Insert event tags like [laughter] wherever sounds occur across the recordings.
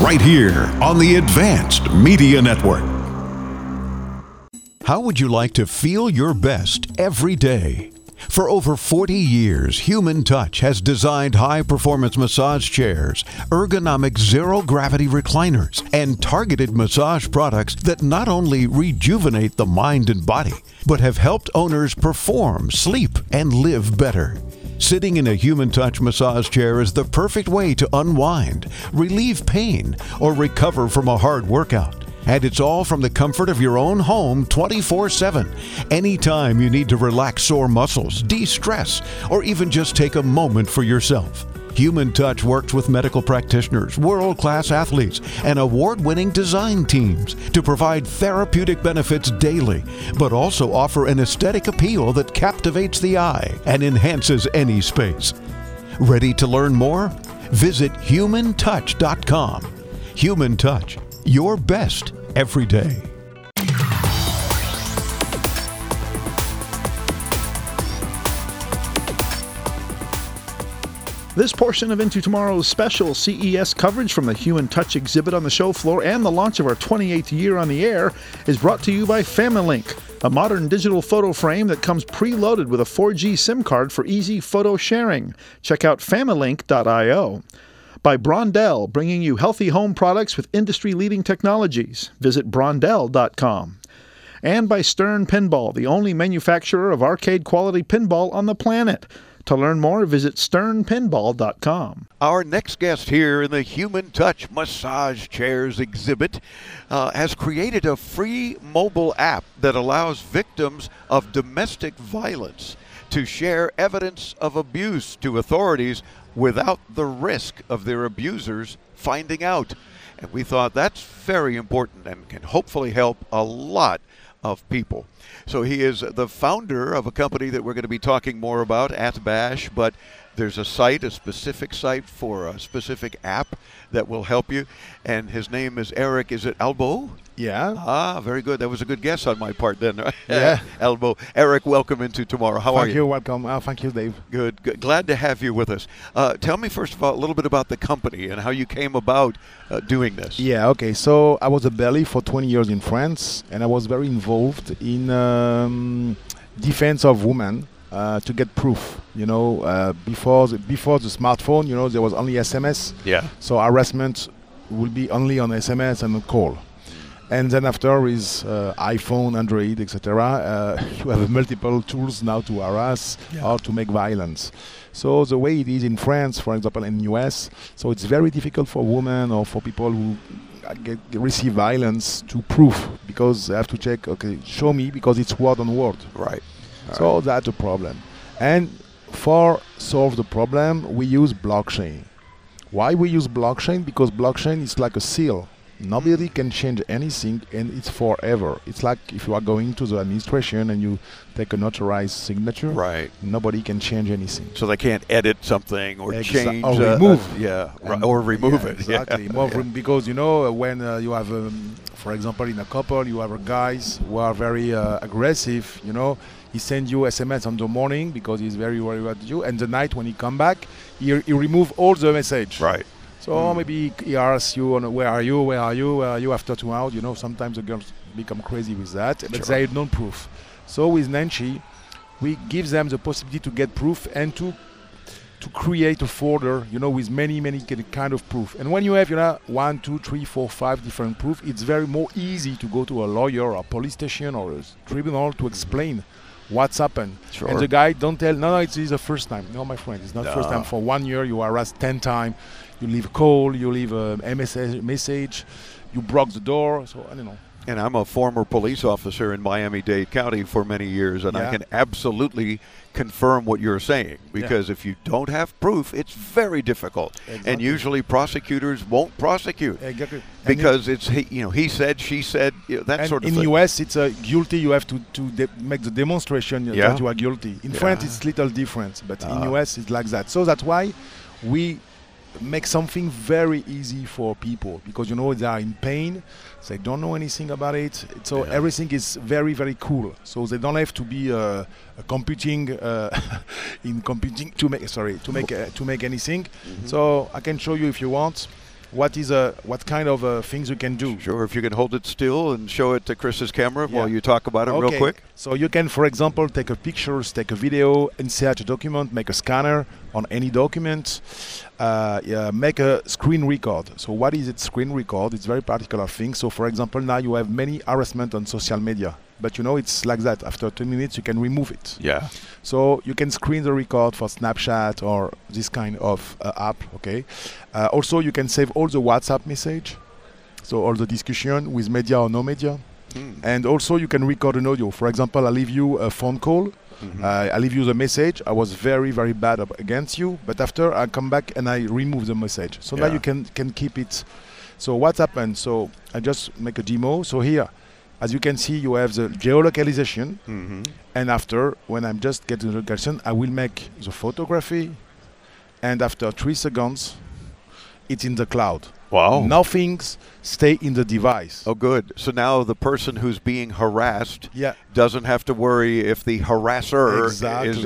Right here on the Advanced Media Network. How would you like to feel your best every day? For over 40 years, Human Touch has designed high performance massage chairs, ergonomic zero gravity recliners, and targeted massage products that not only rejuvenate the mind and body, but have helped owners perform, sleep, and live better. Sitting in a human touch massage chair is the perfect way to unwind, relieve pain, or recover from a hard workout. And it's all from the comfort of your own home 24 7. Anytime you need to relax sore muscles, de stress, or even just take a moment for yourself. Human Touch works with medical practitioners, world class athletes, and award winning design teams to provide therapeutic benefits daily, but also offer an aesthetic appeal that captivates the eye and enhances any space. Ready to learn more? Visit humantouch.com. Human Touch, your best every day. This portion of Into Tomorrow's special CES coverage from the Human Touch exhibit on the show floor and the launch of our 28th year on the air is brought to you by Familink, a modern digital photo frame that comes preloaded with a 4G SIM card for easy photo sharing. Check out familink.io. By Brondell, bringing you healthy home products with industry leading technologies. Visit brondell.com and by Stern Pinball, the only manufacturer of arcade quality pinball on the planet. To learn more, visit sternpinball.com. Our next guest here in the Human Touch Massage Chairs exhibit uh, has created a free mobile app that allows victims of domestic violence to share evidence of abuse to authorities without the risk of their abusers finding out. And we thought that's very important and can hopefully help a lot of people. So he is the founder of a company that we're going to be talking more about at Bash, but there's a site, a specific site for a specific app that will help you. And his name is Eric, is it Albo? Yeah. Ah, very good. That was a good guess on my part then. [laughs] Yeah. [laughs] Elbow. Eric, welcome into tomorrow. How thank are you? you. Welcome. Uh, thank you, Dave. Good, good. Glad to have you with us. Uh, tell me first of all a little bit about the company and how you came about uh, doing this. Yeah. Okay. So I was a belly for 20 years in France, and I was very involved in um, defense of women. Uh, to get proof, you know, uh, before the, before the smartphone, you know, there was only SMS. Yeah. So harassment will be only on SMS and a call. And then after is uh, iPhone, Android, etc. Uh, [laughs] you have multiple tools now to harass or to make violence. So the way it is in France, for example, in US, so it's very difficult for women or for people who uh, get, receive violence to prove because they have to check. Okay, show me because it's word on word. Right. So that's a problem. And for solve the problem, we use blockchain. Why we use blockchain? Because blockchain is like a seal. Nobody can change anything, and it's forever. It's like if you are going to the administration and you take a notarized signature. Right. Nobody can change anything. So they can't edit something or Exa- change or uh, remove. uh, yeah, And- or remove yeah, it. Yeah. Exactly. More rem- because you know when uh, you have, um, for example, in a couple, you have guys who are very uh, aggressive. You know, he sends you SMS on the morning because he's very worried about you, and the night when he come back, he, he remove all the message. Right. So maybe he asks you, on where are you, where are you, where are you after two hours. You know, sometimes the girls become crazy with that, but Sure. they don't proof. So with Nanshe, we give them the possibility to get proof and to to create a folder, you know, with many, many kind of proof. And when you have, you know, one, two, three, four, five different proof, it's very more easy to go to a lawyer or a police station or a tribunal to explain what's happened. Sure. And the guy don't tell, no, no, it's, it's the first time. No, my friend, it's not the first time. For one year, you harassed 10 times. You leave a call, you leave a message, you broke the door. So, I don't know. And I'm a former police officer in Miami Dade County for many years, and I can absolutely confirm what you're saying because if you don't have proof, it's very difficult. And usually prosecutors won't prosecute Exactly. Because it's he, you know he said, she said, you know, that and sort of in thing. In US, it's a guilty. You have to to de- make the demonstration Yeah. that you are guilty. In France, it's little different, but in Ah. US, it's like that. So that's why we make something very easy for people because you know they are in pain, they don't know anything about it. So Yeah. everything is very very cool. So they don't have to be uh, computing uh, [laughs] in computing to make sorry to make uh, to make anything. Mm-hmm. So I can show you if you want. What is a what kind of uh, things you can do? Sure, if you can hold it still and show it to Chris's camera Yeah. while you talk about it real quick. So you can, for example, take a pictures, take a video, insert a document, make a scanner on any document, uh, yeah, make a screen record. So what is it? Screen record. It's very particular thing. So for example, now you have many harassment on social media, but you know it's like that. After 10 minutes, you can remove it. Yeah. So you can screen the record for Snapchat or this kind of uh, app. Okay. Uh, also, you can save all the WhatsApp message. So all the discussion with media or no media. And also you can record an audio. For example, I leave you a phone call. Uh, I leave you the message. I was very very bad against you, but after I come back and I remove the message. So now you can can keep it. So what happened? So I just make a demo. So here, as you can see, you have the geolocalization. Mm-hmm. And after, when I'm just getting the location, I will make the photography. And after three seconds, it's in the cloud. Wow. Nothing's stay in the device. Oh, good. So now the person who's being harassed Yeah, doesn't have to worry if the harasser is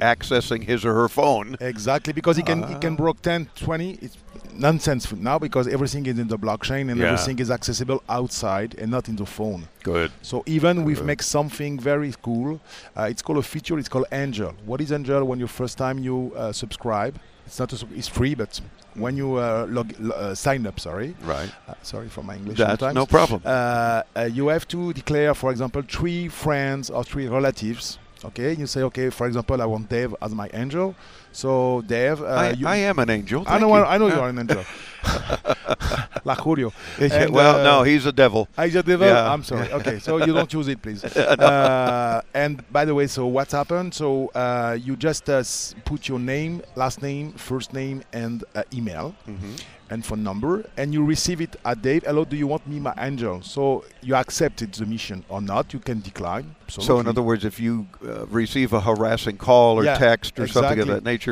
accessing his or her phone. exactly. Because he can he can Ah. broke 10, 20. It's nonsense now because everything is in the blockchain and Yeah. everything is accessible outside and not in the phone. Good. So even we've make something very cool. Uh, it's called a feature. It's called Angel. What is Angel? When you first time you uh, subscribe, it's not a, it's free, but when you uh, log uh, sign up, sorry, Right. uh, sorry for my English. That's sometimes. no problem. Uh, uh, you have to declare, for example, three friends or three relatives. Okay, you say, okay, for example, I want Dave as my angel. So Dave, uh, I, you, I am an angel. I know, you. I know you are an angel. [laughs] [laughs] La Julio. Yeah, And, well, uh, no, he's a devil. I just devil. Yeah. I'm sorry. [laughs] Okay, so you don't use it, please. uh, and by the way, so what's happened? So uh, you just uh, put your name, last name, first name, and uh, email Mm-hmm. and phone number, and you receive it at Dave. Hello, do you want me, my angel? So you accepted the mission or not? You can decline. So, in other words, if you uh, receive a harassing call or Yeah, text or something of that nature,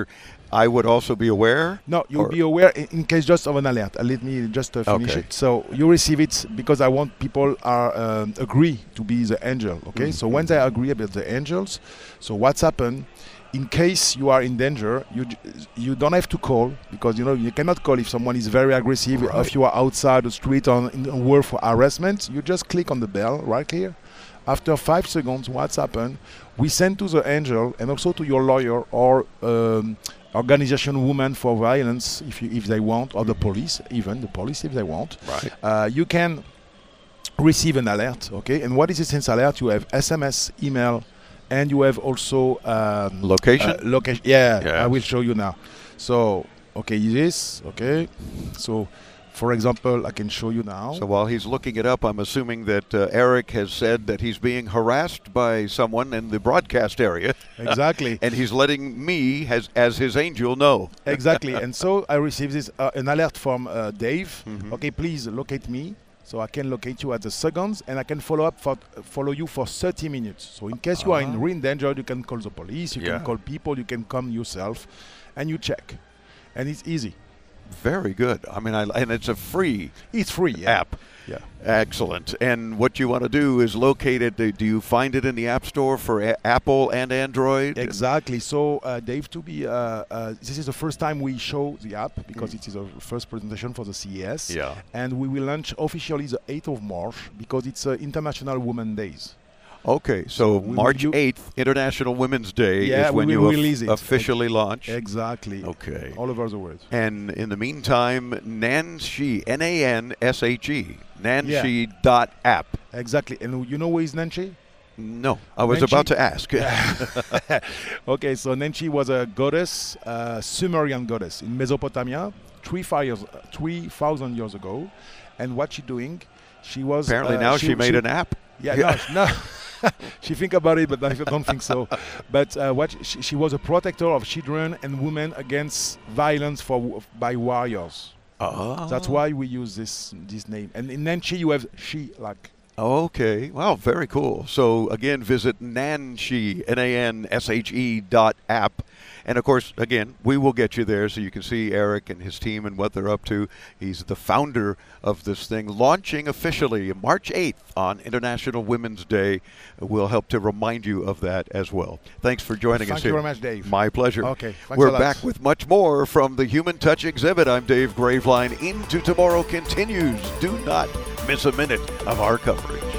I would also be aware. No, you'll Or- be aware in, case just of an alert. Uh, let me just uh, finish Okay. it. So you receive it because I want people are um, agree to be the angel. Okay. So when they agree about the angels, so what's happened? In case you are in danger, you you don't have to call because you know you cannot call if someone is very aggressive. If you are outside the street on in a word for harassment, you just click on the bell right here. After five seconds, what's happened? We send to the angel and also to your lawyer or um, organization woman for violence if you, if they want or the police even the police if they want Right. uh, you can receive an alert okay and what is this sense alert you have sms email and you have also um, Location? uh, location yeah Yes. i will show you now so okay this okay so for example i can show you now So while he's looking it up, I'm assuming that uh, Eric has said that he's being harassed by someone in the broadcast area, exactly [laughs] and he's letting me, as, as his angel, know. exactly [laughs] and so i received this uh, an alert from uh, dave Mhm. okay please locate me so i can locate you at the seconds and i can follow up for follow you for 30 minutes so in case you are in Ah. real danger you can call the police you Yeah. can call people you can come yourself and you check and it's easy Very good. I mean, I, and it's a free it's free yeah app. yeah Excellent. And what you want to do is locate it. Do you find it in the App Store for a- Apple and Android? Exactly. So, uh, Dave, to be, uh, uh, this is the first time we show the app because it is our first presentation for the CES. Yeah. And we will launch officially the 8th of March because it's uh, International Women Days. Okay, so we March do- 8th, International Women's Day, Yeah, is when you of- release it. officially launch. Exactly. Okay. All over the world. And in the meantime, Nanshe, N A N S H E, Nanshe dot app. Exactly. And you know who is Nanshe? No, I was Nanshe- about to ask. [laughs] okay, so Nanshe was a goddess, uh, Sumerian goddess in Mesopotamia, three five years, 3,000 years ago. And what she doing? She was Apparently uh, now she, made an app. Yeah, Yeah. no, [laughs] no. [laughs] she think about it, but I don't think so. But uh, what she, she was a protector of children and women against violence for by warriors. Oh. That's why we use this this name. And in Nanshe, you have she like Okay. Wow, very cool. So again, visit Nanshe, N-A-N-S-H-E dot app. And of course, again, we will get you there so you can see Eric and his team and what they're up to. He's the founder of this thing, launching officially March 8th on International Women's Day. We'll help to remind you of that as well. Thanks for joining Thank us you here. very much, Dave. My pleasure. Okay, We're back with much more from the Human Touch exhibit. I'm Dave Graveline. Into Tomorrow continues. Do not miss a minute of our coverage.